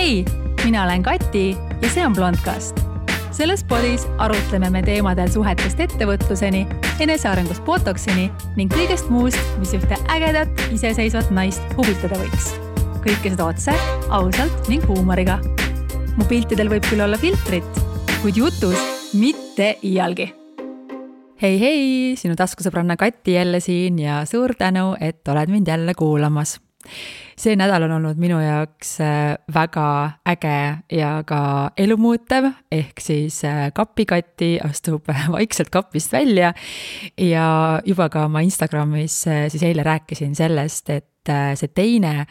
hei, mina olen Kati ja see on Blondcast. selles podis arutleme me teemadel suhetest ettevõtluseni, enesearengust botoksini ning kõigest muust, mis ühte ägedat iseseisvat naist huvitada võiks. kõike seda otse, ausalt ning huumoriga. mu piltidel võib küll olla filtrit, kuid jutus mitte iialgi hei, hei, sinu taskusõbranna Kati jälle siin ja suur tänu, et oled mind jälle kuulamas see nädal on olnud minu jaoks äh, väga äge ja ka elumuutev, ehk siis äh, kapikati astub vaikselt kapist välja. ja juba ka oma Instagramis äh, siis eile rääkisin sellest, et see teine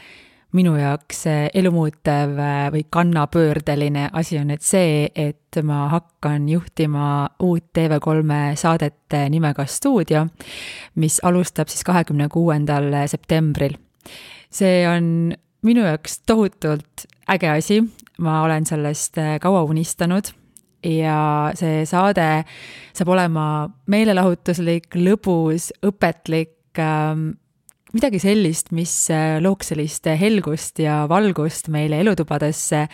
minu jaoks elumuutev või kannapöördeline asi on nüüd see, et ma hakkan juhtima uut TV3 saadet nimega Stuudio, mis alustab siis kahekümne kuuendal septembril see on minu jaoks tohutult äge asi, ma olen sellest äh, kaua unistanud. Ja see saade saab olema meelelahutuslik, lõbus, õpetlik ähm,, midagi sellist, mis äh, looks sellist helgust ja valgust meile elutubadesse.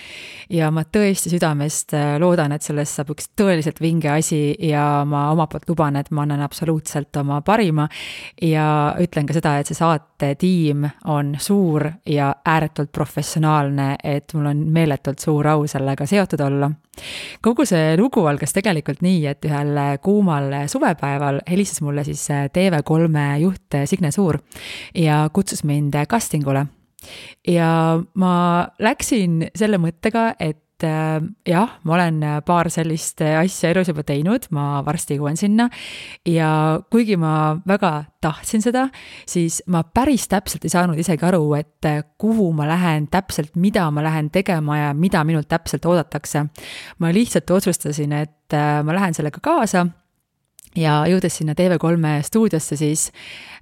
ja ma tõesti südamest äh, loodan, et sellest saab üks tõeliselt vinge asi ja ma omalt poolt luban, et ma annan absoluutselt oma parima. ja ütlen ka seda, et see saatetiim on suur ja ääretult professionaalne, et mul on meeletult suur au sellega seotud olla kogu see lugu algas tegelikult nii, et ühel kuumal suvepäeval helistas mulle siis TV3 juht Signe Suur ja kutsus mind casting ule. ja ma läksin selle mõttega, et äh, jah, ma olen paar sellist asja elus juba teinud, ma varsti jõuan sinna. ja kuigi ma väga tahtsin seda, siis ma päris täpselt ei saanud isegi aru, et kuhu ma lähen täpselt, mida ma lähen tegema ja mida minult täpselt oodatakse. ma lihtsalt otsustasin, et äh, ma lähen sellega kaasa ja jõudes sinna TV3 stuudiosse, siis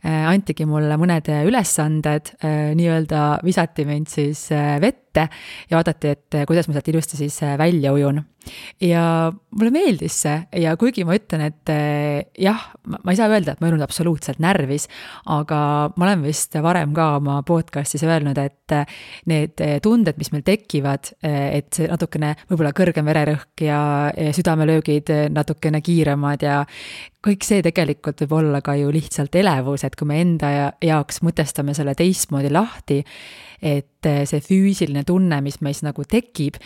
äh, antigi mulle mõned ülesanded, äh, nii-öelda visati mind siis äh, vette ja vaadati, et kuidas ma sealt ilusti siis välja ujun ja mulle meeldis see ja kuigi ma ütlen, et eh, jah, ma ei saa öelda, et ma ei olnud absoluutselt närvis, aga ma olen vist varem ka oma podcast'is öelnud, et eh, need tunded, mis meil tekivad, eh, et see natukene võib-olla kõrgem vererõhk ja, ja südamelöögid natukene kiiremad ja kõik see tegelikult võib olla ka ju lihtsalt elevus, et kui me enda jaoks mõtestame selle teistmoodi lahti, et see füüsiline tunne, mis meis nagu tekib,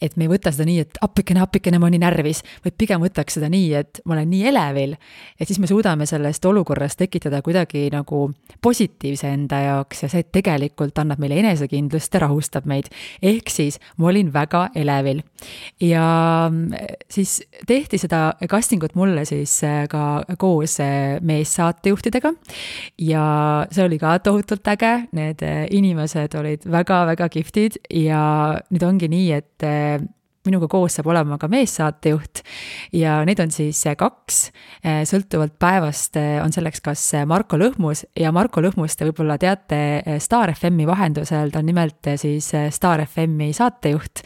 et me ei võta seda nii, et appikene, appikene, ma olen nii närvis, vaid pigem võtaks seda nii, et ma olen nii elevil, et siis me suudame sellest olukorrast tekitada kuidagi nagu positiivse enda jaoks ja see tegelikult annab meile enesekindlust ja rahustab meid. ehk siis ma olin väga elevil. ja siis tehti seda casting ut mulle siis äh, ka koos äh, meessaatejuhtidega. Ja see oli ka tohutult äge, need äh, inimesed olid väga-väga kihvtid. Ja nüüd ongi nii, et minuga koos saab olema ka meessaatejuht. Ja neid on siis kaks, eh, sõltuvalt päevast eh, on selleks kas Marko Lõhmus. Ja Marko Lõhmust te võib-olla teate eh, Star FM-i vahendusel, ta on nimelt siis Star FM-i saatejuht.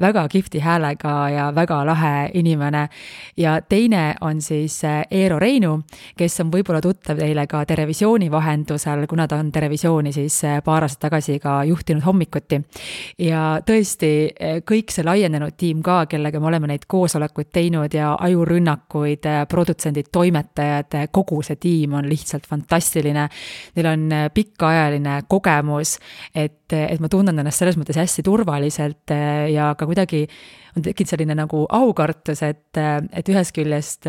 Väga kihvti häälega ja väga lahe inimene. ja teine on siis Eero Reinu, kes on võib-olla tuttav teile ka Terevisiooni vahendusel, kuna ta on Terevisiooni siis paar aastat tagasi ka juhtinud hommikuti. ja tõesti, kõik see laienenud tiim ka, kellega me oleme neid koosolekuid teinud ja ajurünnakuid, äh, produtsendid, toimetajad, äh, kogu see tiim on lihtsalt fantastiline. Neil on äh, pikaajaline kogemus, et, et ma tunnen ennast selles mõttes hästi turvaliselt ja ka kuidagi on tekkinud selline nagu aukartus, et, et ühest küljest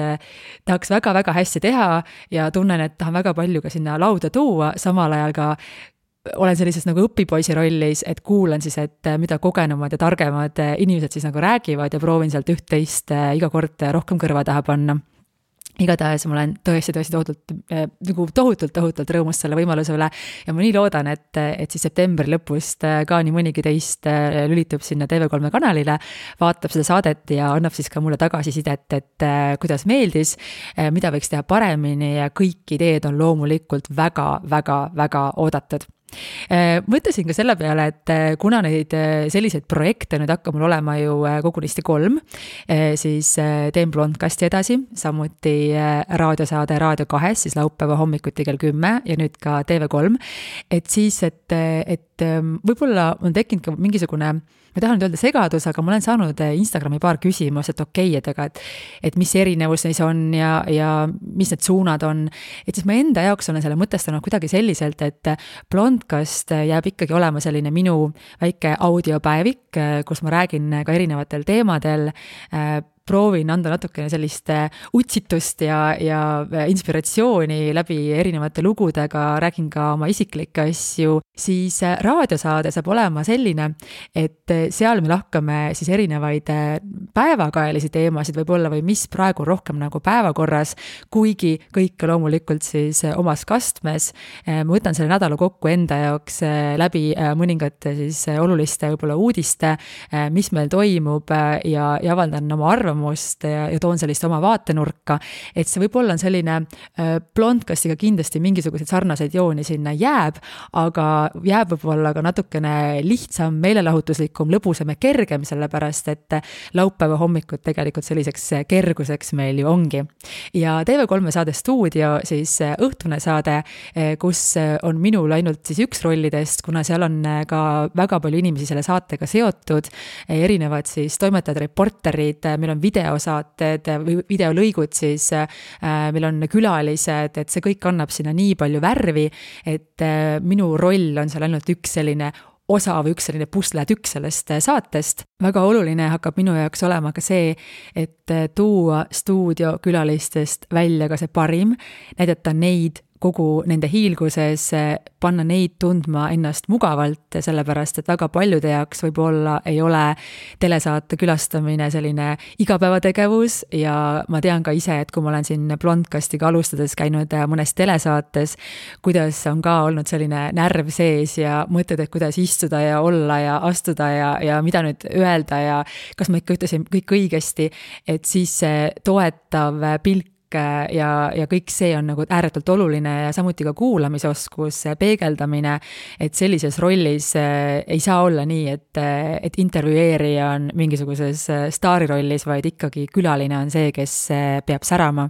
tahaks väga-väga hästi teha ja tunnen, et tahan väga palju ka sinna lauda tuua, samal ajal ka olen sellises nagu õpipoisi rollis, et kuulan siis, et mida kogenumad ja targemad inimesed siis nagu räägivad ja proovin sealt üht-teist äh, iga kord rohkem kõrva taha panna igatahes ma olen tõesti, tõesti tohutult, nagu tohutult, tohutult rõõmus selle võimaluse üle. Ja ma nii loodan, et, et siis septembri lõpust ka nii mõnigi teist lülitub sinna TV3 kanalile, vaatab seda saadet ja annab siis ka mulle tagasisidet, et kuidas meeldis, mida võiks teha paremini ja kõik ideed on loomulikult väga, väga, väga oodatud mõtlesin ka selle peale, et kuna neid selliseid projekte nüüd hakkab mul olema ju kogunisti kolm, siis teen Blondcasti edasi, samuti raadiosaade Raadio kahes, siis laupäeva hommikuti kell kümme ja nüüd ka TV3. et siis, et, et võib-olla on tekkinud ka mingisugune ma ei taha nüüd öelda segadus, aga ma olen saanud eh, Instagrami paar küsimust, et okei okay,, et aga, et, et mis erinevus neis on ja, ja mis need suunad on. et siis ma enda jaoks olen selle mõtestanud kuidagi selliselt, et Blondcast jääb ikkagi olema selline minu väike audiopäevik, kus ma räägin ka erinevatel teemadel eh, proovin anda natukene sellist äh, utsitust ja, ja äh, inspiratsiooni läbi erinevate lugudega, räägin ka oma isiklikke asju, siis äh, raadiosaade saab olema selline, et seal me lahkame siis erinevaid päevakajalisi teemasid võib-olla või mis praegu rohkem nagu päevakorras, kuigi kõike loomulikult siis omas kastmes. ma võtan selle nädala kokku enda jaoks läbi mõningate siis oluliste võib-olla uudiste, mis meil toimub ja, ja avaldan oma arvamust arvamust ja, ja toon sellist oma vaatenurka. et see võib-olla on selline äh, blondkastiga kindlasti mingisuguseid sarnaseid jooni sinna jääb, aga jääb võib-olla ka natukene lihtsam, meelelahutuslikum, lõbusam ja kergem, sellepärast et laupäeva hommikud tegelikult selliseks kerguseks meil ju ongi. ja TV3 saade Stuudio, siis äh, õhtune saade, äh, kus on minul ainult siis üks rollidest, kuna seal on ka väga palju inimesi selle saatega seotud, erinevad siis toimetajad, reporterid, meil on videosaated või videolõigud siis, äh, meil on külalised, et see kõik annab sinna nii palju värvi, et äh, minu roll on seal ainult üks selline osa või üks selline pusletükk sellest äh, saatest. väga oluline hakkab minu jaoks olema ka see, et tuua stuudiokülalistest välja ka see parim, näidata neid kogu nende hiilguses, panna neid tundma ennast mugavalt, sellepärast et väga paljude jaoks võib-olla ei ole telesaate külastamine selline igapäevategevus ja ma tean ka ise, et kui ma olen siin Blondcastiga alustades käinud mõnes telesaates, kuidas on ka olnud selline närv sees ja mõtted, et kuidas istuda ja olla ja astuda ja, ja mida nüüd öelda ja kas ma ikka ütlesin kõik õigesti, et siis see toetav pilk ja, ja kõik see on nagu ääretult oluline ja samuti ka kuulamisoskus, peegeldamine. et sellises rollis äh, ei saa olla nii, et, äh, et intervjueerija on mingisuguses äh, staarirollis, vaid ikkagi külaline on see, kes peab särama.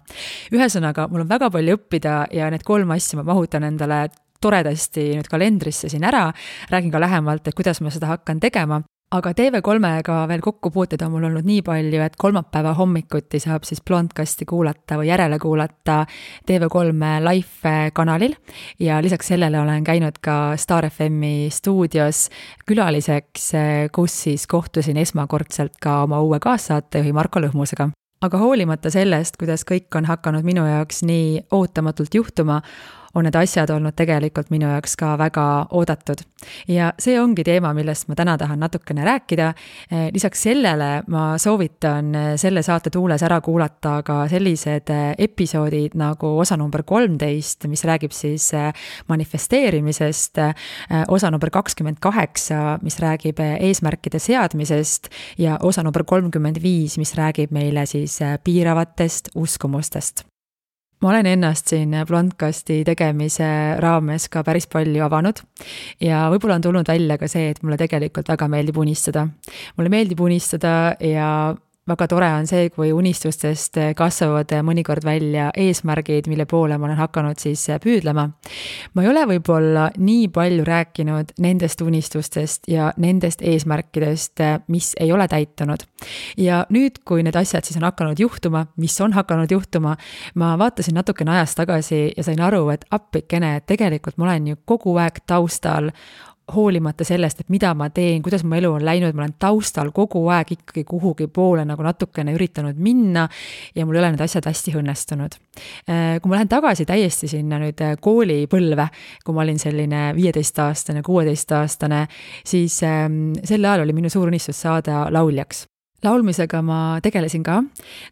ühesõnaga, mul on väga palju õppida ja need kolm asja ma mahutan endale toredasti nüüd kalendrisse siin ära, räägin ka lähemalt, et kuidas ma seda hakkan tegema aga TV3-ga veel kokkupuuteid on mul olnud nii palju, et kolmapäeva hommikuti saab siis Blondcasti kuulata või järele kuulata TV3 live kanalil. Ja lisaks sellele olen käinud ka Star FM-i stuudios külaliseks, kus siis kohtusin esmakordselt ka oma uue kaassaatejuhi Marko Lõhmusega. Aga hoolimata sellest, kuidas kõik on hakanud minu jaoks nii ootamatult juhtuma, on need asjad olnud tegelikult minu jaoks ka väga oodatud. ja see ongi teema, millest ma täna tahan natukene rääkida. Eh, lisaks sellele ma soovitan eh, selle saate tuules ära kuulata ka sellised eh, episoodid nagu osa number kolmteist, mis räägib siis manifesteerimisest, osa number kakskümmend kaheksa, mis räägib eesmärkide seadmisest ja osa number kolmkümmend viis, mis räägib meile siis piiravatest uskumustest ma olen ennast siin Blondcasti tegemise raames ka päris palju avanud ja võib-olla on tulnud välja ka see, et mulle tegelikult väga meeldib unistada. mulle meeldib unistada ja väga tore on see, kui unistustest kasvavad mõnikord välja eesmärgid, mille poole ma olen hakanud siis püüdlema. ma ei ole võib-olla nii palju rääkinud nendest unistustest ja nendest eesmärkidest, mis ei ole täitunud. ja nüüd, kui need asjad siis on hakanud juhtuma, mis on hakanud juhtuma, ma vaatasin natukene ajas tagasi ja sain aru, et appikene, tegelikult ma olen ju kogu aeg taustal hoolimata sellest, et mida ma teen, kuidas mu elu on läinud, ma olen taustal kogu aeg ikkagi kuhugi poole nagu natukene üritanud minna ja mul ei ole need asjad hästi õnnestunud. Äh, kui ma lähen tagasi täiesti sinna nüüd äh, koolipõlve, kui ma olin selline viieteistaastane, kuueteistaastane, siis ähm, sel ajal oli minu suur unistus saada lauljaks laulmisega ma tegelesin ka.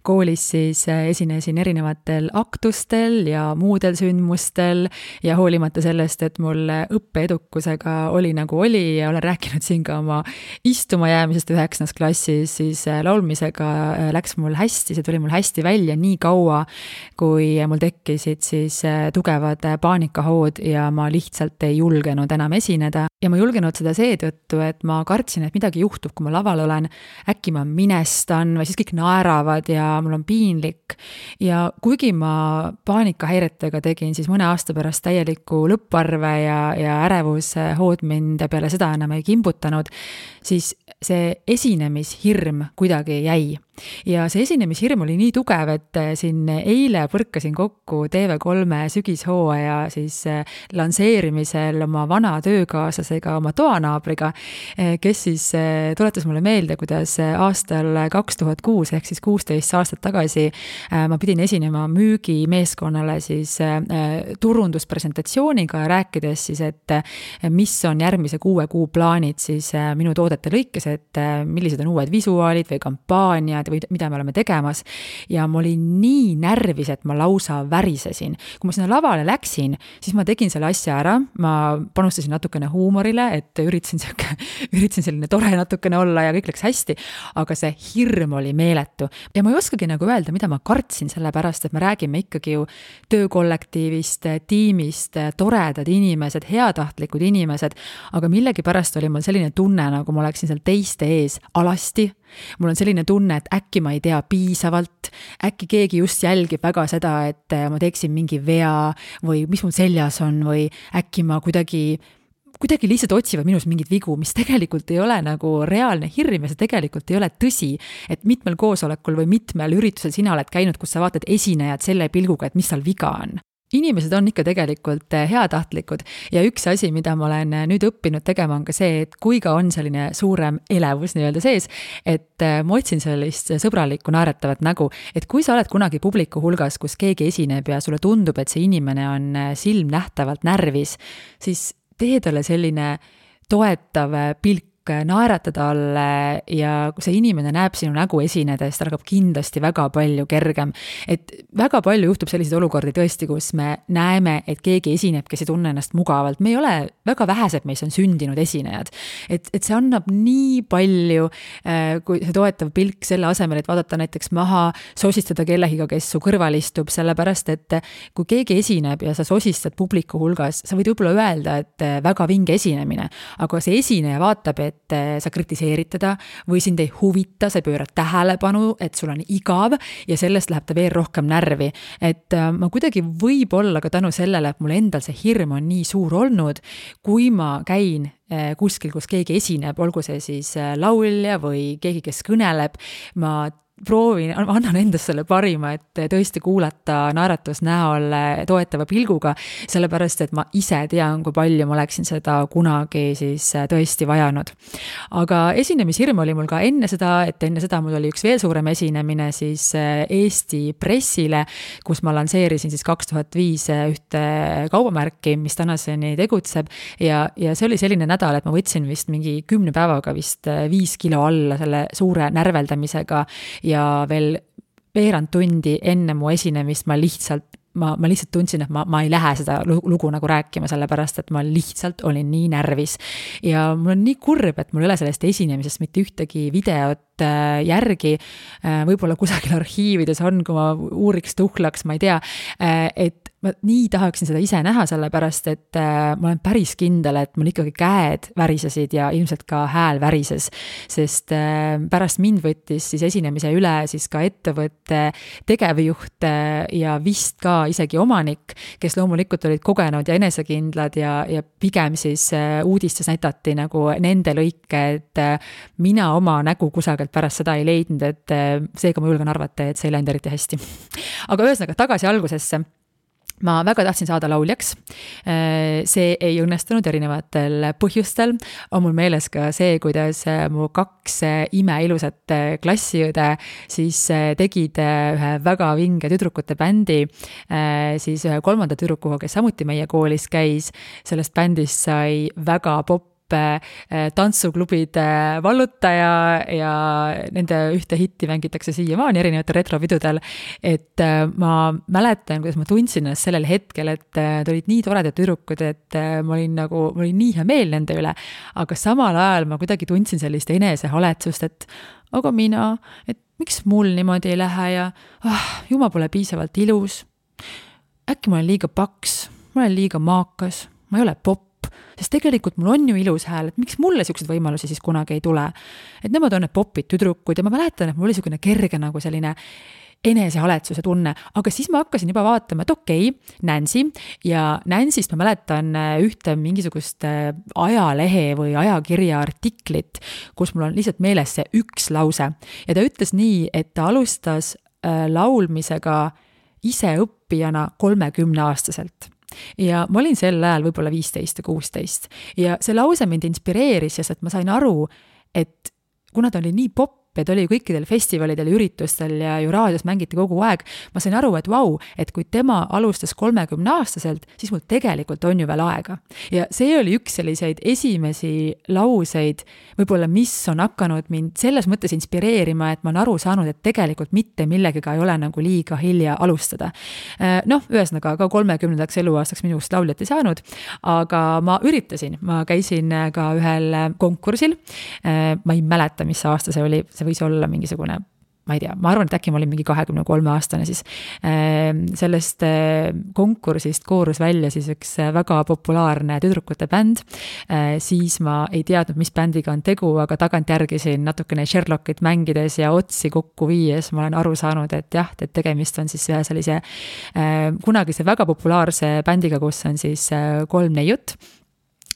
koolis siis äh, esinesin erinevatel aktustel ja muudel sündmustel ja hoolimata sellest, et mul õppeedukusega oli nagu oli ja olen rääkinud siin ka oma istuma jäämisest üheksandas klassis, siis äh, laulmisega äh, läks mul hästi, see tuli mul hästi välja nii kaua, kui mul tekkisid siis tugevad paanikahood ja ma lihtsalt ei julgenud enam esineda. Ja ma ei julgenud seda seetõttu, et ma kartsin, et midagi juhtub, kui ma laval olen, äkki ma minestan või siis kõik naeravad ja mul on piinlik. ja kuigi ma paanikahäiretega tegin siis mõne aasta pärast täielikku lõpparve ja, ja ärevushood mind peale seda enam ei kimbutanud, siis see esinemishirm kuidagi jäi ja see esinemishirm oli nii tugev, et äh, siin eile põrkasin kokku TV3 sügishooaja siis äh, lansseerimisel oma vana töökaaslasega, oma toanaabriga, äh, kes siis tuletas mulle meelde, kuidas aastal kaks tuhat kuus ehk siis kuusteist aastat tagasi ma pidin esinema müügimeeskonnale siis turunduspresentatsiooniga, rääkides siis, et mis on järgmise kuue kuu plaanid siis minu toodete lõikes, et millised on uued visuaalid või kampaaniad, teed või mida me oleme tegemas. ja ma olin nii närvis, et ma lausa värisesin. kui ma sinna lavale läksin, siis ma tegin selle asja ära, ma panustasin natukene huumorile, et üritasin sihuke, üritasin selline tore natukene olla ja kõik läks hästi, aga see hirm oli meeletu. ja ma ei oskagi nagu öelda, mida ma kartsin, sellepärast et me räägime ikkagi ju töökollektiivist, tiimist, toredad inimesed, heatahtlikud inimesed, aga millegipärast oli mul selline tunne, nagu ma oleksin seal teiste ees alasti mul on selline tunne, et äkki ma ei tea piisavalt, äkki keegi just jälgib väga seda, et ma teeksin mingi vea või mis mul seljas on või äkki ma kuidagi kuidagi lihtsalt otsivad minus mingeid vigu, mis tegelikult ei ole nagu reaalne hirm ja see tegelikult ei ole tõsi. et mitmel koosolekul või mitmel üritusel sina oled käinud, kus sa vaatad esinejat selle pilguga, et mis tal viga on inimesed on ikka tegelikult eh, heatahtlikud. Ja üks asi, mida ma olen eh, nüüd õppinud tegema, on ka see, et kui ka on selline suurem elevus nii-öelda sees, et eh, ma otsin sellist sõbralikku naeratavat nägu, et kui sa oled kunagi publiku hulgas, kus keegi esineb ja sulle tundub, et see inimene on silmnähtavalt närvis, siis tee talle selline toetav pilk naerata talle ja kui see inimene näeb sinu nägu esinedes, tal hakkab kindlasti väga palju kergem. et väga palju juhtub selliseid olukordi tõesti, kus me näeme, et keegi esineb, kes ei tunne ennast mugavalt, me ei ole, väga vähesed meist on sündinud esinejad. et, et see annab nii palju, äh, kui see toetav pilk selle asemel, et vaadata näiteks maha, sosistada kellegiga, kes su kõrval istub, sellepärast et kui keegi esineb ja sa sosistad publiku hulgas, sa võid võib-olla öelda, et äh, väga vinge esinemine, aga see esineja vaatab, et et eh, sa kritiseerid teda või sind ei huvita, sa ei pööra tähelepanu, et sul on igav ja sellest läheb ta veel rohkem närvi. et eh, ma kuidagi võib-olla ka tänu sellele, et mul endal see hirm on nii suur olnud, kui ma käin eh, kuskil, kus keegi esineb, olgu see siis laulja või keegi, kes kõneleb, ma proovin, annan endast selle parima, et tõesti kuulata naeratus näol toetava pilguga, sellepärast et ma ise tean, kui palju ma oleksin seda kunagi siis tõesti vajanud. aga esinemishirm oli mul ka enne seda, et enne seda mul oli üks veel suurem esinemine siis Eesti pressile, kus ma lansseerisin siis kaks tuhat viis ühte kaubamärki, mis tänaseni tegutseb ja, ja see oli selline nädal, et ma võtsin vist mingi kümne päevaga vist viis kilo alla selle suure närveldamisega ja veel veerand tundi enne mu esinemist ma lihtsalt ma, ma lihtsalt tundsin, et ma, ma ei lähe seda lugu nagu rääkima, sellepärast et ma lihtsalt olin nii närvis. ja mul on nii kurb, et mul ei ole sellest esinemisest mitte ühtegi videot äh, järgi. Äh, võib-olla kusagil arhiivides on, kui ma uuriks, tuhlaks, ma ei tea, äh, et ma nii tahaksin seda ise näha, sellepärast et äh, ma olen päris kindel, et mul ikkagi käed värisesid ja ilmselt ka hääl värises. sest äh, pärast mind võttis siis esinemise üle siis ka ettevõtte tegevjuht äh, ja vist ka isegi omanik, kes loomulikult olid kogenud ja enesekindlad ja, ja pigem siis uudistes näidati nagu nende lõike, et mina oma nägu kusagilt pärast seda ei leidnud, et seega ma julgen arvata, et see ei läinud eriti hästi. aga ühesõnaga tagasi algusesse ma väga tahtsin saada lauljaks. Äh, see ei õnnestunud erinevatel põhjustel. on mul meeles ka see, kuidas äh, mu kaks äh, imeilusat klassiõde siis tegid ühe väga vinge tüdrukute bändi. siis ühe kolmanda tüdrukuga, kes samuti meie koolis käis, sellest bändist sai väga popp tantsuklubide vallutaja ja nende ühte hitti mängitakse siiamaani erinevatel retropidudel. et ma mäletan, kuidas ma tundsin ennast sellel hetkel, et te olid nii toredad tüdrukud, et ma olin nagu, mul oli nii hea meel nende üle. aga samal ajal ma kuidagi tundsin sellist enesehaletsust, et aga mina, et miks mul niimoodi ei lähe ja ah, ju ma pole piisavalt ilus. äkki ma olen liiga paks, ma olen liiga maakas, ma ei ole popp, sest tegelikult mul on ju ilus hääl, et miks mulle siukseid võimalusi siis kunagi ei tule. et nemad on need popid tüdrukud ja ma mäletan, et mul oli niisugune kerge nagu selline enesehaletsuse tunne, aga siis ma hakkasin juba vaatama, et okei okay,, Nancy. Ja Nancy'st ma mäletan äh, ühte mingisugust äh, ajalehe või ajakirja artiklit, kus mul on lihtsalt meeles see üks lause. Ja ta ütles nii, et ta alustas äh, laulmisega ise õppijana kolmekümneaastaselt ja ma olin sel ajal võib-olla viisteist või kuusteist. Ja see lause mind inspireeris, sest et ma sain aru, et kuna ta oli nii popp, ta oli kõikidel festivalidel üritustel ja ju raadios mängiti kogu aeg, ma sain aru, et vau, et kui tema alustas kolmekümneaastaselt, siis mul tegelikult on ju veel aega. ja see oli üks selliseid esimesi lauseid võib-olla, mis on hakanud mind selles mõttes inspireerima, et ma olen aru saanud, et tegelikult mitte millegagi ei ole nagu liiga hilja alustada. Äh, noh, ühesõnaga ka kolmekümnendaks eluaastaks minust lauljat ei saanud, aga ma üritasin, ma käisin ka ühel konkursil. Äh, ma ei mäleta, mis aasta see oli, see see võis olla mingisugune ma ei tea, ma arvan, et äkki ma olin mingi kahekümne kolme aastane siis. Ehm, sellest eh, konkursist koorus välja siis üks väga populaarne tüdrukute bänd. Eh, siis ma ei teadnud, mis bändiga on tegu, aga tagantjärgi siin natukene Sherlockit mängides ja otsi kokku viies ma olen aru saanud, et jah, et tegemist on siis ühe sellise kunagise väga populaarse bändiga, kus on siis kolm neiut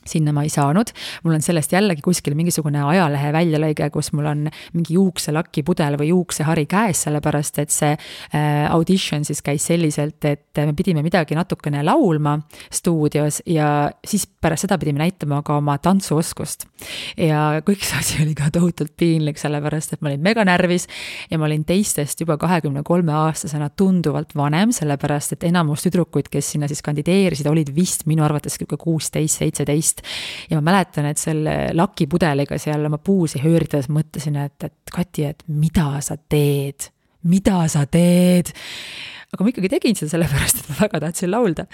sinna ma ei saanud. mul on sellest jällegi kuskil mingisugune ajalehe väljalõige, kus mul on mingi juukselakipudel või juuksehari käes, sellepärast et see äh, audition siis käis selliselt, et me pidime midagi natukene laulma stuudios ja siis pärast seda pidime näitama ka oma tantsuoskust. ja kõik see asi oli ka tohutult piinlik, sellepärast et ma olin meganärvis ja ma olin teistest juba kahekümne kolme aastasena tunduvalt vanem, sellepärast et enamus tüdrukuid, kes sinna siis kandideerisid, olid vist minu arvates sihuke kuusteist, seitseteist teist. ja ma mäletan, et selle lakipudeliga seal oma puusi höörides mõtlesin, et, et Kati, et mida sa teed, mida sa teed aga ma ikkagi tegin seda sellepärast, et ma väga tahtsin laulda.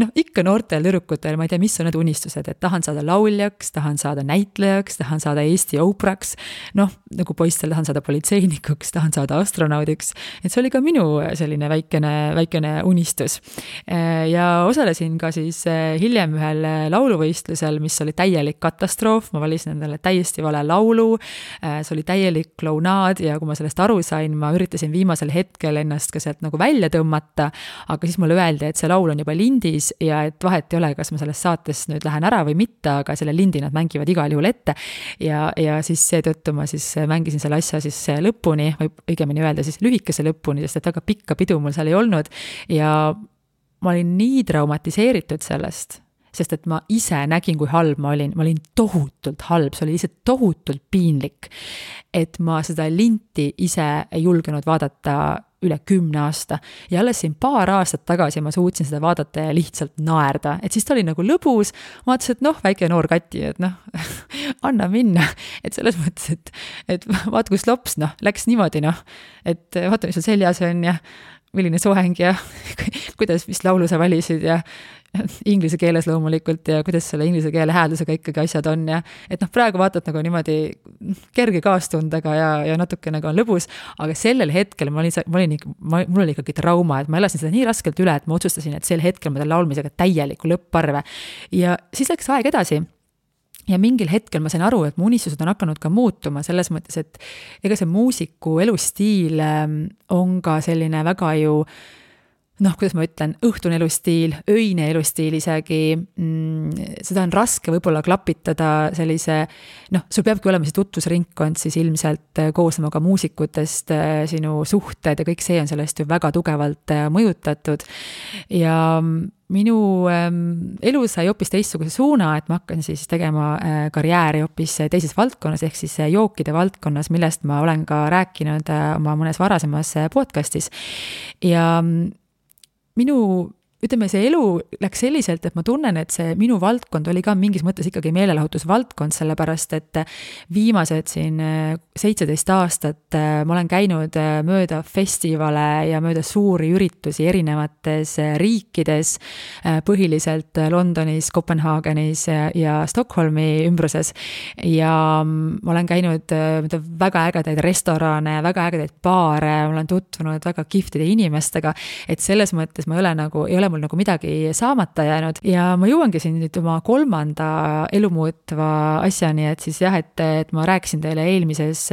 noh, ikka noortel tüdrukutel, ma ei tea, mis on need unistused, et tahan saada lauljaks, tahan saada näitlejaks, tahan saada Eesti Oprah'ks. noh, nagu poistel tahan saada politseinikuks, tahan saada astronaudiks. et see oli ka minu selline väikene, väikene unistus. ja osalesin ka siis eh, hiljem ühel lauluvõistlusel, mis oli täielik katastroof, ma valisin endale täiesti vale laulu. Eh, see oli täielik klounaad ja kui ma sellest aru sain, ma üritasin viimasel hetkel ennast ka sealt nagu välja tõmmata tõmmata. aga siis mulle öeldi, et see laul on juba lindis ja et vahet ei ole, kas ma sellest saatest nüüd lähen ära või mitte, aga selle lindi nad mängivad igal juhul ette. ja, ja siis seetõttu ma siis mängisin selle asja siis lõpuni või õigemini öelda siis lühikese lõpuni, sest et väga pikka pidu mul seal ei olnud. ja ma olin nii traumatiseeritud sellest sest et ma ise nägin, kui halb ma olin, ma olin tohutult halb, see oli lihtsalt tohutult piinlik. et ma seda linti ise ei julgenud vaadata üle kümne aasta. ja alles siin paar aastat tagasi ma suutsin seda vaadata ja lihtsalt naerda, et siis ta oli nagu lõbus. vaatasin, et noh, väike noor Kati, et noh anna minna. et selles mõttes, et, et vaata, kus lops, noh, läks niimoodi, noh. et vaata, mis sul seljas on ja milline soeng ja kuidas, mis laulu sa valisid ja inglise keeles loomulikult ja kuidas selle inglise keele hääldusega ikkagi asjad on ja et noh, praegu vaatad nagu niimoodi kerge kaastundega ja, ja natuke nagu on lõbus, aga sellel hetkel ma olin, ma olin ikka, ma, mul oli ikkagi trauma, et ma elasin seda nii raskelt üle, et ma otsustasin, et sel hetkel ma teen laulmisega täieliku lõpparve. ja siis läks aeg edasi ja mingil hetkel ma sain aru, et mu unistused on hakanud ka muutuma selles mõttes, et ega see muusiku elustiil ähm, on ka selline väga ju noh, kuidas ma ütlen, õhtune elustiil, öine elustiil isegi mm,, seda on raske võib-olla klapitada sellise noh, sul peabki olema see tutvusringkond siis ilmselt äh, koosnema ka muusikutest, äh, sinu suhted ja kõik see on sellest ju väga tugevalt äh, mõjutatud. ja minu ähm, elu sai hoopis teistsuguse suuna, et ma hakkasin siis tegema äh, karjääri hoopis teises valdkonnas, ehk siis jookide valdkonnas, millest ma olen ka rääkinud äh, oma mõnes varasemas äh, podcast'is. ja mm, minu ütleme, see elu läks selliselt, et ma tunnen, et see minu valdkond oli ka mingis mõttes ikkagi meelelahutusvaldkond, sellepärast et viimased siin äh, seitseteist aastat äh, ma olen käinud äh, mööda festivale ja mööda suuri üritusi erinevates riikides, põhiliselt Londonis, Kopenhaagenis ja Stockholmi ümbruses. ja mm, ma olen käinud väga ägedaid restorane, väga ägedaid baare, olen tutvunud väga kihvtide inimestega, et selles mõttes ma ei ole nagu, ei ole mul nagu midagi saamata jäänud ja ma jõuangi siin nüüd oma kolmanda elumuutva asjani, et siis jah, et, et ma rääkisin teile eelmises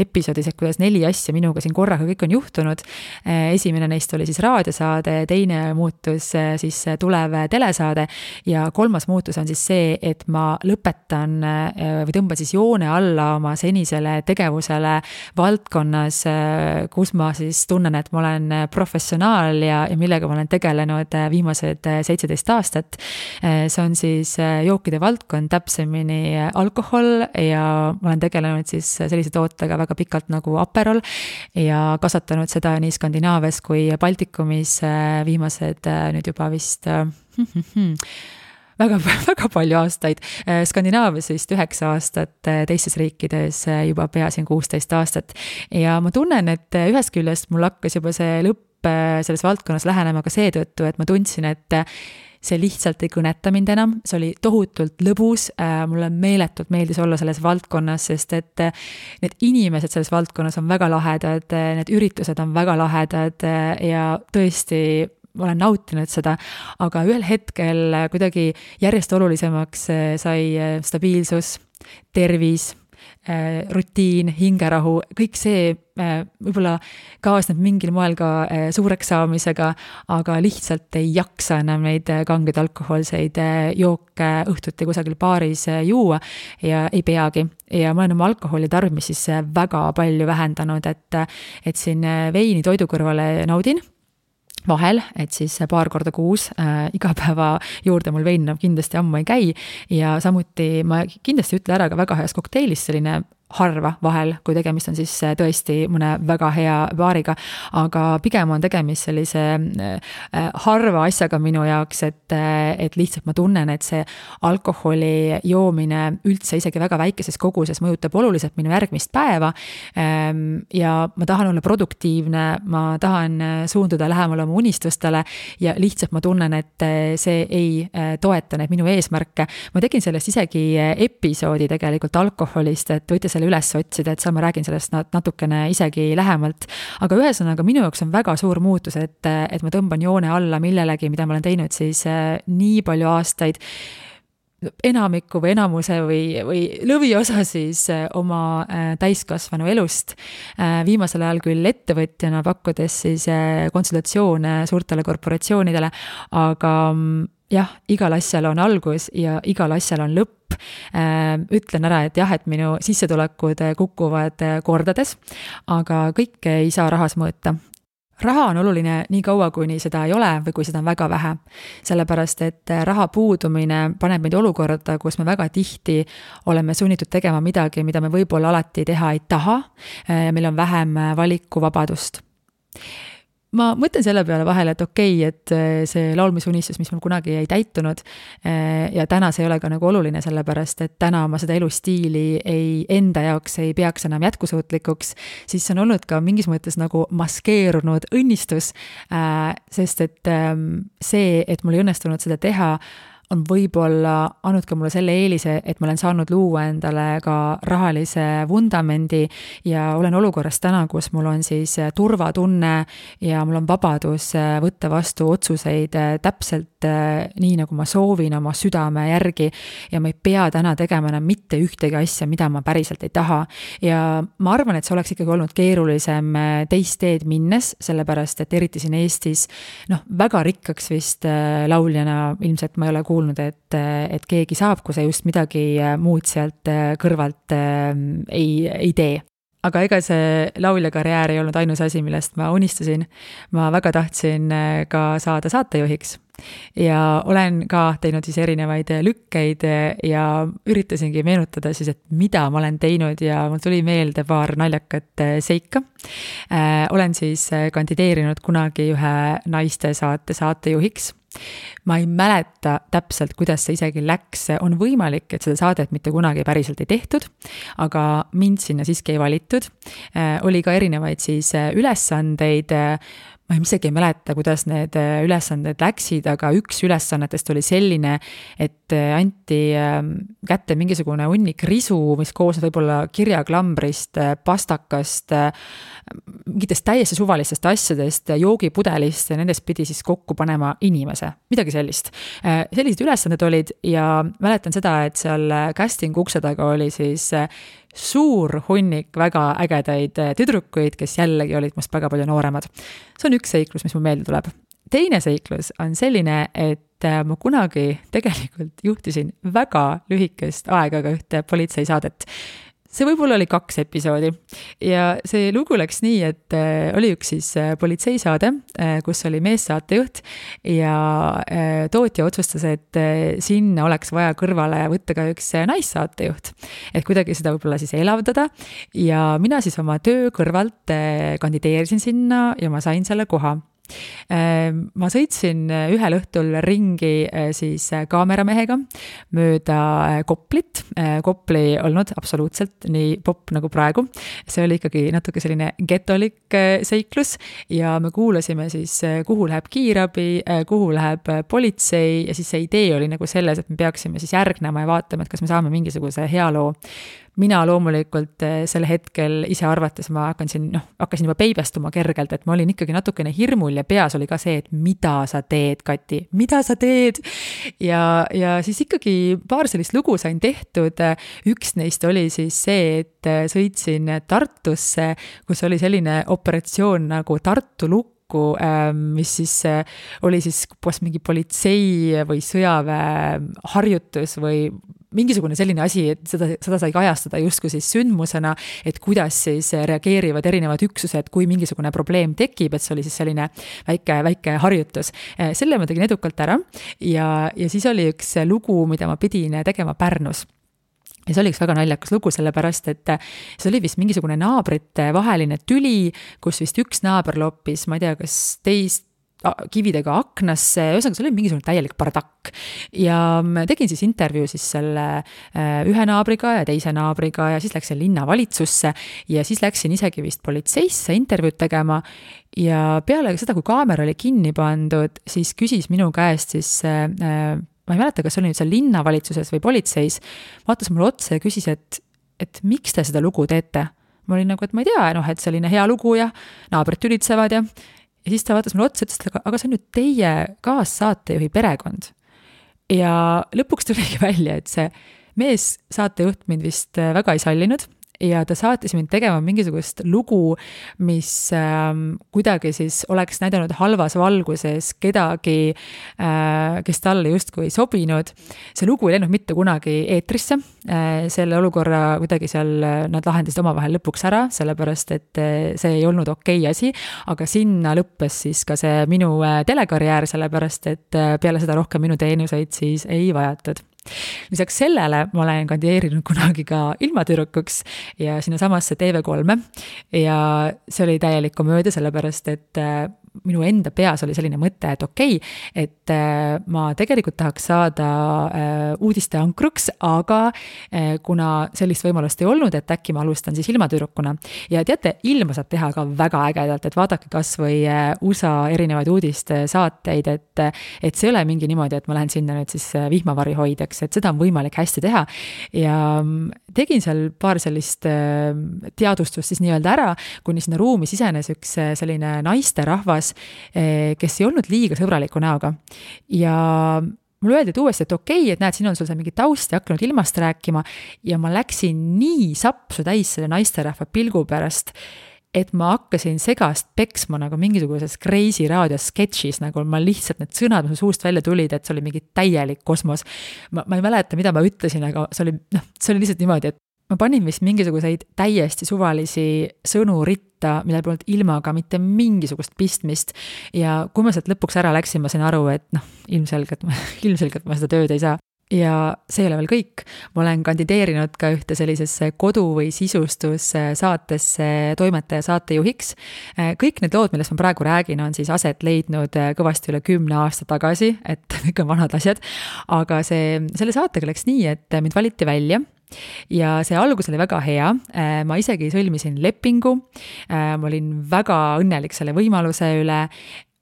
episoodis, et kuidas neli asja minuga siin korraga kõik on juhtunud. esimene neist oli siis raadiosaade, teine muutus siis tulev telesaade ja kolmas muutus on siis see, et ma lõpetan või tõmban siis joone alla oma senisele tegevusele valdkonnas, kus ma siis tunnen, et ma olen professionaal ja, ja millega ma olen tegelenud viimased äh, seitseteist aastat. Äh, see on siis jookide valdkond, täpsemini alkohol ja ma olen tegelenud siis sellise tootega väga pikalt nagu Aperol ja kasvatanud seda nii Skandinaavias kui Baltikumis viimased nüüd juba vist väga, väga palju aastaid. Skandinaavias vist üheksa aastat, teistes riikides juba pea siin kuusteist aastat. ja ma tunnen, et ühest küljest mul hakkas juba see lõpp Äh, selles valdkonnas lähenema ka seetõttu, et ma tundsin, et äh, see lihtsalt ei kõneta mind enam, see oli tohutult lõbus, äh, mulle meeletult meeldis olla selles valdkonnas, sest et need inimesed selles valdkonnas on väga lahedad, need üritused on väga lahedad ja tõesti ma olen nautinud seda, aga ühel hetkel kuidagi järjest olulisemaks sai stabiilsus, tervis Äh, rutiin, hingerahu, kõik see äh, võib-olla kaasneb mingil moel ka äh, suureks saamisega, aga lihtsalt ei jaksa enam neid kangeid alkohoolseid jooke õhtuti kusagil baaris juua ja ei peagi. ja ma olen oma alkoholi tarbimist siis väga palju vähendanud, et, et siin veini toidu kõrvale naudin vahel, et siis paar korda kuus äh, igapäeva juurde mul vein kindlasti ammu ei käi. ja samuti ma kindlasti ütlen ära ka väga heast kokteilist selline harva vahel, kui tegemist on siis äh, tõesti mõne väga hea baariga, aga pigem on tegemist sellise äh, harva asjaga minu jaoks, et, et lihtsalt ma tunnen, et see alkoholi joomine üldse isegi väga väikeses koguses mõjutab oluliselt minu järgmist päeva. Ähm, ja ma tahan olla produktiivne, ma tahan suunduda lähemale oma unistustele ja lihtsalt ma tunnen, et see ei toeta neid minu eesmärke. ma tegin sellest isegi episoodi tegelikult alkoholist, et võite selle selle üles otsida, et seal ma räägin sellest natukene isegi lähemalt. aga ühesõnaga, minu jaoks on väga suur muutus, et, et ma tõmban joone alla millelegi, mida ma olen teinud siis äh, nii palju aastaid enamiku või enamuse või, või lõviosa siis äh, oma äh, täiskasvanu elust. viimasel ajal küll ettevõtjana pakkudes siis konsultatsioone suurtele korporatsioonidele, aga mm, jah, igal asjal on algus ja igal asjal on lõpp Äh, ütlen ära, et jah, et minu sissetulekud äh, kukuvad äh, kordades, aga kõike ei saa rahas mõõta raha on oluline nii kaua, kuni seda ei ole või kui seda on väga vähe. sellepärast, et raha puudumine paneb meid olukorda, kus me väga tihti oleme sunnitud tegema midagi, mida me võib-olla alati teha ei taha. meil on vähem valikuvabadust ma mõtlen selle peale vahel, et okei okay,, et äh, see laulmisuunistus, mis mul kunagi ei täitunud äh, ja täna see ei ole ka nagu oluline, sellepärast et täna ma seda elustiili ei, enda jaoks ei peaks enam jätkusuutlikuks, siis see on olnud ka mingis mõttes nagu maskeerunud õnnistus, äh, sest et ähm, see, et mul ei õnnestunud seda teha, on võib-olla andnud ka mulle selle eelise, et ma olen saanud luua endale ka rahalise vundamendi ja olen olukorras täna, kus mul on siis turvatunne ja mul on vabadus võtta vastu otsuseid täpselt nii, nagu ma soovin oma südame järgi ja ma ei pea täna tegema enam mitte ühtegi asja, mida ma päriselt ei taha. ja ma arvan, et see oleks ikkagi olnud keerulisem teist teed minnes, sellepärast et eriti siin Eestis noh, väga rikkaks vist lauljana ilmselt ma ei ole kuulnud kuulnud, et, et keegi saab, kui sa just midagi muud sealt kõrvalt ei, ei tee aga ega see lauljakarjäär ei olnud ainus asi, millest ma unistasin. ma väga tahtsin ka saada saatejuhiks ja olen ka teinud siis erinevaid lükkeid ja üritasingi meenutada siis, et mida ma olen teinud ja mul tuli meelde paar naljakat seika. olen siis kandideerinud kunagi ühe naistesaate saatejuhiks ma ei mäleta täpselt, kuidas see isegi läks, on võimalik, et seda saadet mitte kunagi päriselt ei tehtud, aga mind sinna siiski ei valitud. oli ka erinevaid siis ülesandeid, ma isegi ei mäleta, kuidas need äh, ülesanded läksid, aga üks ülesannetest oli selline, et äh, anti ähm, kätte mingisugune hunnik risu, mis koosnes võib-olla kirjaklambrist, äh, pastakast, mingitest täiesti suvalistest asjadest, joogipudelist ja nendest pidi siis kokku panema inimese, midagi sellist. sellised ülesanded olid ja mäletan seda, et seal casting ukse taga oli siis suur hunnik väga ägedaid äh, tüdrukuid, kes jällegi olid must väga palju nooremad. see on üks seiklus, mis mul meelde tuleb. teine seiklus on selline, et äh, ma kunagi tegelikult juhtisin väga lühikest aega ka ühte politseisaadet see võib-olla oli kaks episoodi. Ja see lugu läks nii, et äh, oli üks siis äh, politseisaade äh,, kus oli meessaatejuht ja tootja otsustas, et sinna oleks vaja kõrvale võtta ka üks naissaatejuht. et kuidagi seda võib-olla siis elavdada. Ja mina siis oma töö kõrvalt kandideerisin sinna ja ma sain selle koha ma sõitsin äh, ühel õhtul ringi äh, siis äh, kaameramehega mööda Koplit. Kopli ei olnud absoluutselt nii popp nagu praegu. see oli ikkagi natuke selline getolik seiklus ja me kuulasime siis, kuhu läheb kiirabi, kuhu läheb politsei ja siis see idee oli nagu selles, et me peaksime siis järgnema ja vaatama, et kas me saame mingisuguse hea loo mina loomulikult eh, sel hetkel ise arvates ma hakkan siin, noh, hakkasin juba peibestuma kergelt, et ma olin ikkagi natukene hirmul ja peas oli ka see, et mida sa teed, Kati, mida sa teed. ja, ja siis ikkagi paar sellist lugu sain tehtud. üks neist oli siis see, et sõitsin Tartusse, kus oli selline operatsioon nagu Tartu lukk mis siis oli siis kas mingi politsei või sõjaväe harjutus või mingisugune selline asi, et seda, seda sai kajastada justkui siis sündmusena, et kuidas siis reageerivad erinevad üksused, kui mingisugune probleem tekib, et see oli siis selline väike, väike harjutus. selle ma tegin edukalt ära ja, ja siis oli üks lugu, mida ma pidin tegema Pärnus ja see oli üks väga naljakas lugu, sellepärast et see oli vist mingisugune naabrite vaheline tüli, kus vist üks naaber loppis, ma ei tea, kas teist kividega aknasse, ühesõnaga, see oli mingisugune täielik bardakk. ja tegin siis intervjuu siis selle äh, ühe naabriga ja teise naabriga ja siis läksin linnavalitsusse ja siis läksin isegi vist politseisse intervjuud tegema. ja peale seda, kui kaamera oli kinni pandud, siis küsis minu käest siis äh, ma ei mäleta, kas see oli nüüd seal linnavalitsuses või politseis, vaatas mulle otsa ja küsis, et, et miks te seda lugu teete ma olin nagu, et ma ei tea, noh, et selline hea lugu ja naabrid tülitsevad ja ja siis ta vaatas mulle otsa, ütles, et aga, aga see on ju teie kaassaatejuhi perekond. ja lõpuks tuligi välja, et see mees, saatejuht mind vist äh, väga ei sallinud ja ta saatis mind tegema mingisugust lugu, mis äh, kuidagi siis oleks näidanud halvas valguses kedagi äh,, kes talle justkui ei sobinud. see lugu ei läinud mitte kunagi eetrisse äh,, selle olukorra kuidagi seal äh, nad lahendasid omavahel lõpuks ära, sellepärast et äh, see ei olnud okei okay asi, aga sinna lõppes siis ka see minu äh, telekarjäär, sellepärast et peale seda rohkem minu teenuseid siis ei vajatud lisaks sellele ma olen kandideerinud kunagi ka ilmatüdrukuks ja sinnasamasse TV3-e ja see oli täielik komöödia, sellepärast et äh, minu enda peas oli selline mõte, et okei okay,, et äh, ma tegelikult tahaks saada äh, uudiste ankruks, aga äh, kuna sellist võimalust ei olnud, et äkki ma alustan siis ilmatüdrukuna. ja teate, ilma saab teha ka väga ägedalt, et vaadake kas või USA erinevaid uudistesaateid, et, et see ei ole mingi niimoodi, et ma lähen sinna nüüd siis vihmavari hoidjaks, et seda on võimalik hästi teha. ja mm, tegin seal paar sellist teadvustust siis nii-öelda ära, kuni sinna ruumi sisenes üks selline naisterahvas, külas, eh, kes ei olnud liiga sõbraliku näoga. ja mulle öeldi, et uuesti, et okei okay,, et näed, siin on sul seal mingi taust ja hakanud ilmast rääkima ja ma läksin nii sapsu täis selle naisterahva pilgu pärast, et ma hakkasin segast peksma nagu mingisuguses Kreisi raadios sketšis, nagu ma lihtsalt need sõnad, mis mu suust välja tulid, et see oli mingi täielik kosmos. ma, ma ei mäleta, mida ma ütlesin, aga see oli, noh, see oli lihtsalt niimoodi, et ma panin vist mingisuguseid täiesti suvalisi sõnu ritta, millel polnud ilmaga mitte mingisugust pistmist. ja kui ma sealt lõpuks ära läksin, ma sain aru, et noh, ilmselgelt, ilmselgelt ma seda tööd ei saa ja see ei ole veel kõik, ma olen kandideerinud ka ühte sellisesse kodu- või sisustussaatesse toimetaja saatejuhiks. kõik need lood, millest ma praegu räägin, on siis aset leidnud kõvasti üle kümne aasta tagasi, et kõik on vanad asjad. aga see, selle saatega läks nii, et mind valiti välja ja see algus oli väga hea, ma isegi sõlmisin lepingu, ma olin väga õnnelik selle võimaluse üle,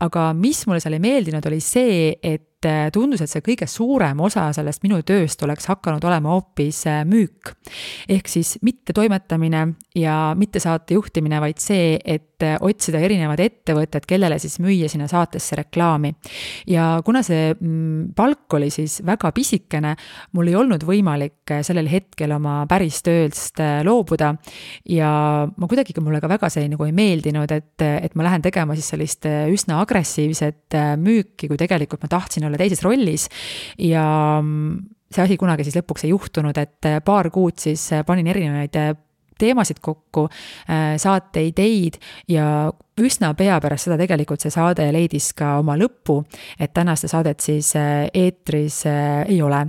aga mis mulle seal ei meeldinud, oli see, et et tundus, et see kõige suurem osa sellest minu tööst oleks hakanud olema hoopis äh, müük. ehk siis mitte toimetamine ja mitte saate juhtimine, vaid see, et äh, otsida erinevad ettevõtted, kellele siis müüa sinna saatesse reklaami. ja kuna see mm, palk oli siis väga pisikene, mul ei olnud võimalik äh, sellel hetkel oma päris tööst loobuda ja ma kuidagi, mulle ka väga see nagu ei meeldinud, et, et ma lähen tegema siis sellist üsna agressiivset müüki, kui tegelikult ma tahtsin olla teises rollis ja mm, see asi kunagi siis lõpuks ei juhtunud, et äh, paar kuud siis äh, panin erinevaid äh, teemasid kokku, saateideid ja üsna pea pärast seda tegelikult see saade leidis ka oma lõpu, et tänast saadet siis eetris ei ole.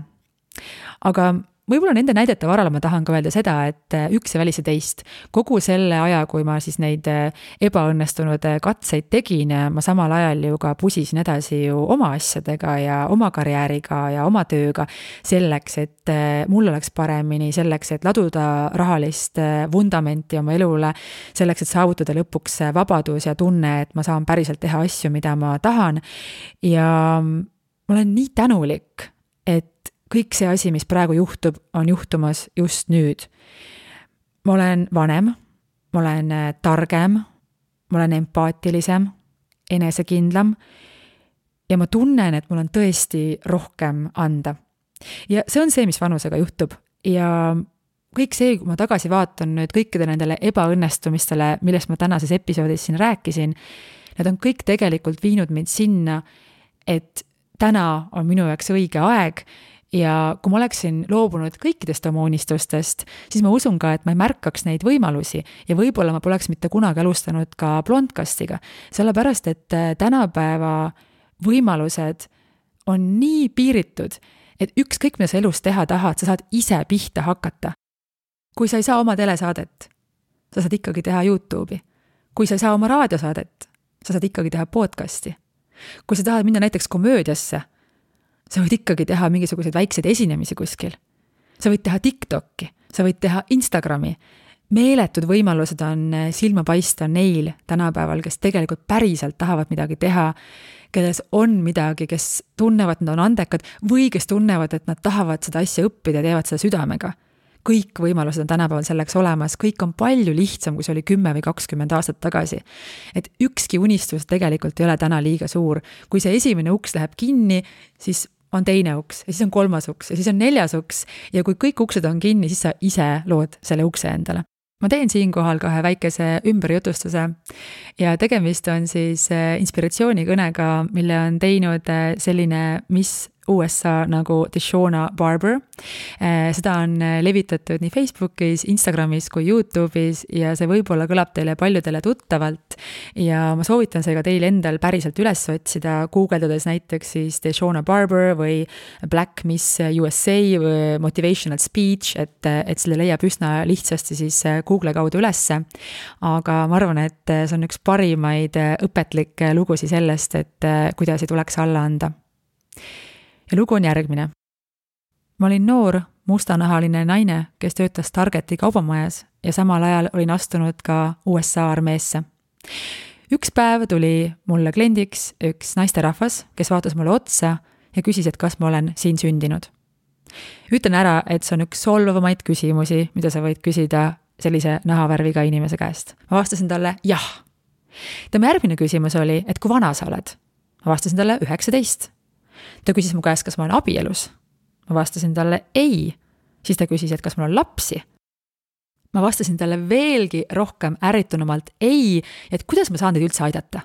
aga võib-olla nende näidete varal ma tahan ka öelda seda, et äh, üks ei välista teist. kogu selle aja, kui ma siis neid äh, ebaõnnestunud äh, katseid tegin, ma samal ajal ju ka pusisin edasi ju oma asjadega ja oma karjääriga ja oma tööga. selleks, et mul oleks paremini, selleks, et laduda rahalist vundamenti oma elule. selleks, et saavutada lõpuks vabadus ja tunne, et ma saan päriselt teha asju, mida ma tahan. ja ma olen nii tänulik, et kõik see asi, mis praegu juhtub, on juhtumas just nüüd. ma olen vanem, ma olen äh, targem, ma olen empaatilisem, enesekindlam ja ma tunnen, et mul on tõesti rohkem anda. ja see on see, mis vanusega juhtub ja kõik see, kui ma tagasi vaatan nüüd kõikidele nendele ebaõnnestumistele, millest ma tänases episoodis siin rääkisin, need on kõik tegelikult viinud mind sinna, et täna on minu jaoks õige aeg ja kui ma oleksin loobunud kõikidest oma unistustest, siis ma usun ka, et ma ei märkaks neid võimalusi ja võib-olla ma poleks mitte kunagi alustanud ka Blondcastiga, sellepärast et äh, tänapäeva võimalused on nii piiritud, et ükskõik, mida sa elus teha tahad, sa saad ise pihta hakata. kui sa ei saa oma telesaadet, sa saad ikkagi teha Youtube'i. kui sa ei saa oma raadiosaadet, sa saad ikkagi teha podcast'i. kui sa tahad minna näiteks komöödiasse sa võid ikkagi teha mingisuguseid väikseid esinemisi kuskil. sa võid teha TikTok'i, sa võid teha Instagrami. meeletud võimalused on eh, silma paista neil tänapäeval, kes tegelikult päriselt tahavad midagi teha, kelles on midagi, kes tunnevad, nad on andekad või kes tunnevad, et nad tahavad seda asja õppida ja teevad seda südamega kõik võimalused on tänapäeval selleks olemas, kõik on palju lihtsam, kui see oli kümme või kakskümmend aastat tagasi. et ükski unistus tegelikult ei ole täna liiga suur. kui see esimene uks läheb kinni, siis on teine uks ja siis on kolmas uks ja siis on neljas uks ja kui kõik uksed on kinni, siis sa ise lood selle ukse endale. ma teen siinkohal ka ühe väikese ümberjutustuse ja tegemist on siis äh, inspiratsioonikõnega, mille on teinud äh, selline Miss USA nagu Deshona Barber. Eh, seda on eh, levitatud nii Facebookis, Instagramis kui Youtube'is ja see võib-olla kõlab teile paljudele tuttavalt. ja ma soovitan seega teil endal päriselt üles otsida, guugeldades näiteks siis Deshona Barber või Black Miss USA Motivational Speech, et, et selle leiab üsna lihtsasti siis eh, Google'i kaudu ülesse. aga ma arvan, et see on üks parimaid õpetlikke lugusid sellest, et kuidas ei tuleks alla anda ja lugu on järgmine. ma olin noor mustanahaline naine, kes töötas Targeti kaubamajas ja samal ajal olin astunud ka USA armeesse. üks päev tuli mulle kliendiks üks naisterahvas, kes vaatas mulle otsa ja küsis, et kas ma olen siin sündinud. ütlen ära, et see on üks solvavamaid küsimusi, mida sa võid küsida sellise nahavärviga inimese käest. ma vastasin talle jah. tema järgmine küsimus oli, et kui vana sa oled? ma vastasin talle üheksateist ta küsis mu käest, kas ma olen abielus. ma vastasin talle ei. siis ta küsis, et kas mul on lapsi. ma vastasin talle veelgi rohkem ärritunumalt ei, et kuidas ma saan teid üldse aidata.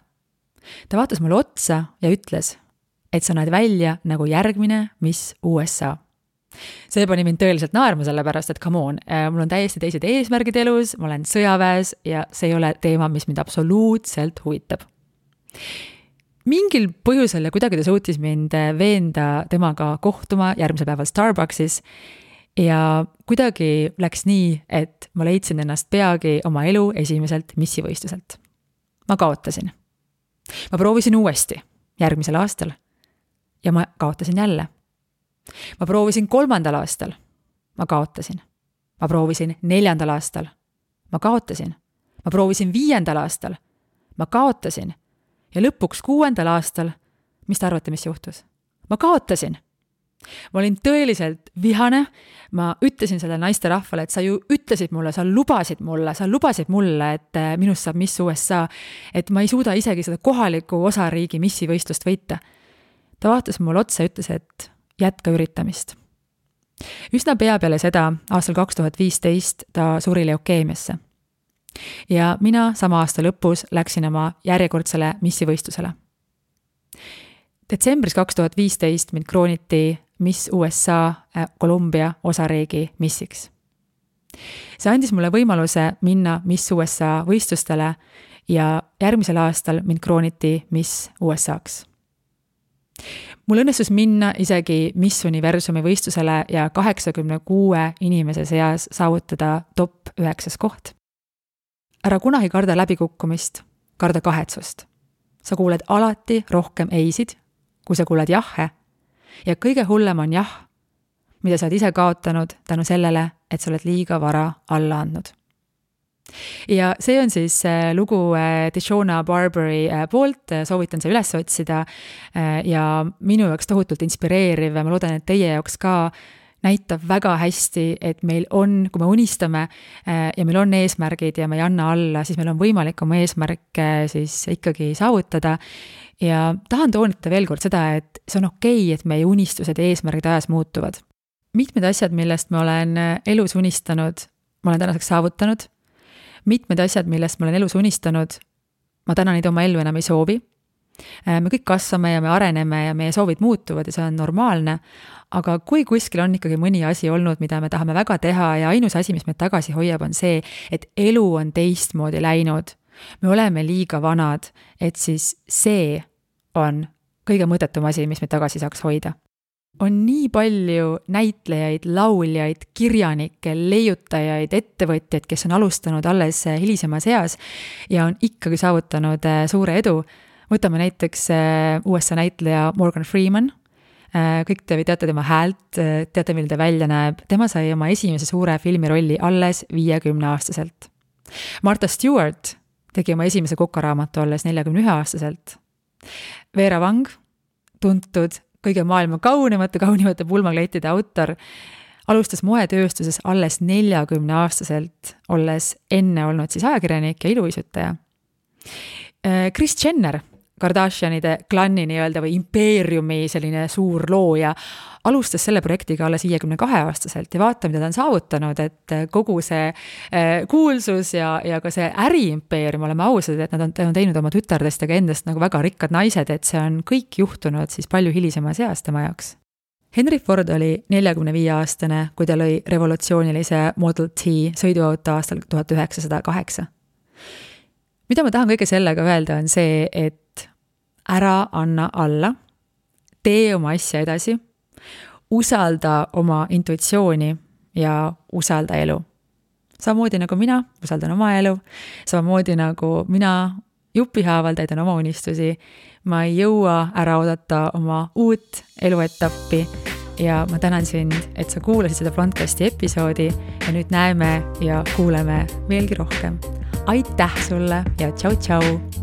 ta vaatas mulle otsa ja ütles, et sa näed välja nagu järgmine Miss USA see pani mind tõeliselt naerma, sellepärast et come on, äh, mul on täiesti teised eesmärgid elus, ma olen sõjaväes ja see ei ole teema, mis mind absoluutselt huvitab mingil põhjusel ja kuidagi ta suutis mind veenda temaga kohtuma järgmisel päeval Starbuckis. ja kuidagi läks nii, et ma leidsin ennast peagi oma elu esimeselt missivõistluselt. ma kaotasin. ma proovisin uuesti järgmisel aastal ja ma kaotasin jälle. ma proovisin kolmandal aastal, ma kaotasin. ma proovisin neljandal aastal, ma kaotasin. ma proovisin viiendal aastal, ma kaotasin ja lõpuks kuuendal aastal, mis te arvate, mis juhtus? ma kaotasin. ma olin tõeliselt vihane, ma ütlesin sellele naisterahvale, et sa ju ütlesid mulle, sa lubasid mulle, sa lubasid mulle, et äh, minust saab Miss USA, et ma ei suuda isegi seda kohaliku osariigi missivõistlust võita. ta vaatas mulle otsa ja ütles, et jätka üritamist. üsna pea peale seda, aastal kaks tuhat viisteist, ta suri leukeemiasse ja mina sama aasta lõpus läksin oma järjekordsele missivõistlusele. detsembris kaks tuhat viisteist mind krooniti Miss USA äh, osariigi missiks. see andis mulle võimaluse minna Miss USA võistlustele ja järgmisel aastal mind krooniti Miss USA-ks mul õnnestus minna isegi Miss Universumi võistlusele ja kaheksakümne kuue inimese seas saavutada top üheksas koht ära kunagi karda läbikukkumist, karda kahetsust. sa kuuled alati rohkem ei-sid, kui sa kuuled jahhe. ja kõige hullem on jah, mida sa oled ise kaotanud tänu sellele, et sa oled liiga vara alla andnud. ja see on siis äh, lugu äh, Dishona Barbary äh, poolt, soovitan see üles otsida ja minu jaoks tohutult inspireeriv ma loodan, et teie jaoks ka näitab väga hästi, et meil on, kui me unistame äh, ja meil on eesmärgid ja me ei anna alla, siis meil on võimalik oma eesmärke siis ikkagi saavutada. ja tahan toonitada veel kord seda, et see on okei okay,, et meie unistused ja eesmärgid ajas muutuvad. mitmed asjad, millest ma olen äh, elus unistanud, ma olen tänaseks saavutanud. mitmed asjad, millest ma olen elus unistanud, ma täna neid oma ellu enam ei soovi Äh, me kõik kasvame ja me areneme ja meie soovid muutuvad ja see on normaalne, aga kui kuskil on ikkagi mõni asi olnud, mida me tahame väga teha ja ainus asi, mis meid tagasi hoiab, on see, et elu on teistmoodi läinud, me oleme liiga vanad, et siis see on kõige mõttetum asi, mis meid tagasi saaks hoida. On nii palju näitlejaid, lauljaid, kirjanikke, leiutajaid, ettevõtjaid, kes on alustanud alles hilisemas eas ja on ikkagi saavutanud äh, suure edu. Võtame näiteks äh, USA näitleja Morgan Freeman, kõik te teate tema häält, äh, teate, milline ta välja näeb, tema sai oma esimese suure filmirolli alles viiekümneaastaselt. Martha Stewart tegi oma esimese kokaraamatu alles neljakümne ühe aastaselt. Veera Vang, tuntud kõige maailma kaunimate, kaunimate pulmaklettide autor, alustas moetööstuses alles neljakümne aastaselt, olles enne olnud siis ajakirjanik ja iluuisutaja. Kris Jenner Kardashianide klanni nii-öelda või impeeriumi selline suur looja, alustas selle projektiga alles viiekümne kahe aastaselt ja vaata, mida ta on saavutanud, et kogu see eh, kuulsus ja, ja ka see äriimpeerium, oleme ausad, et nad on, on teinud oma tütardest ja ka endast nagu väga rikkad naised, et see on kõik juhtunud siis palju hilisemas eas tema jaoks Henry Ford oli neljakümne viie aastane, kui ta lõi revolutsioonilise Model T sõiduauto aastal tuhat üheksasada kaheksa. mida ma tahan kõige sellega öelda, on see, et ära anna alla, tee oma asja edasi, usalda oma intuitsiooni ja usalda elu. samamoodi nagu mina usaldan oma elu, samamoodi nagu mina jupihaaval täidan oma unistusi, ma ei jõua ära oodata oma uut eluetappi. Ja ma tänan sind, et sa kuulasid seda podcast'i episoodi. Ja nüüd näeme ja kuuleme veelgi rohkem. aitäh sulle ja tšau-tšau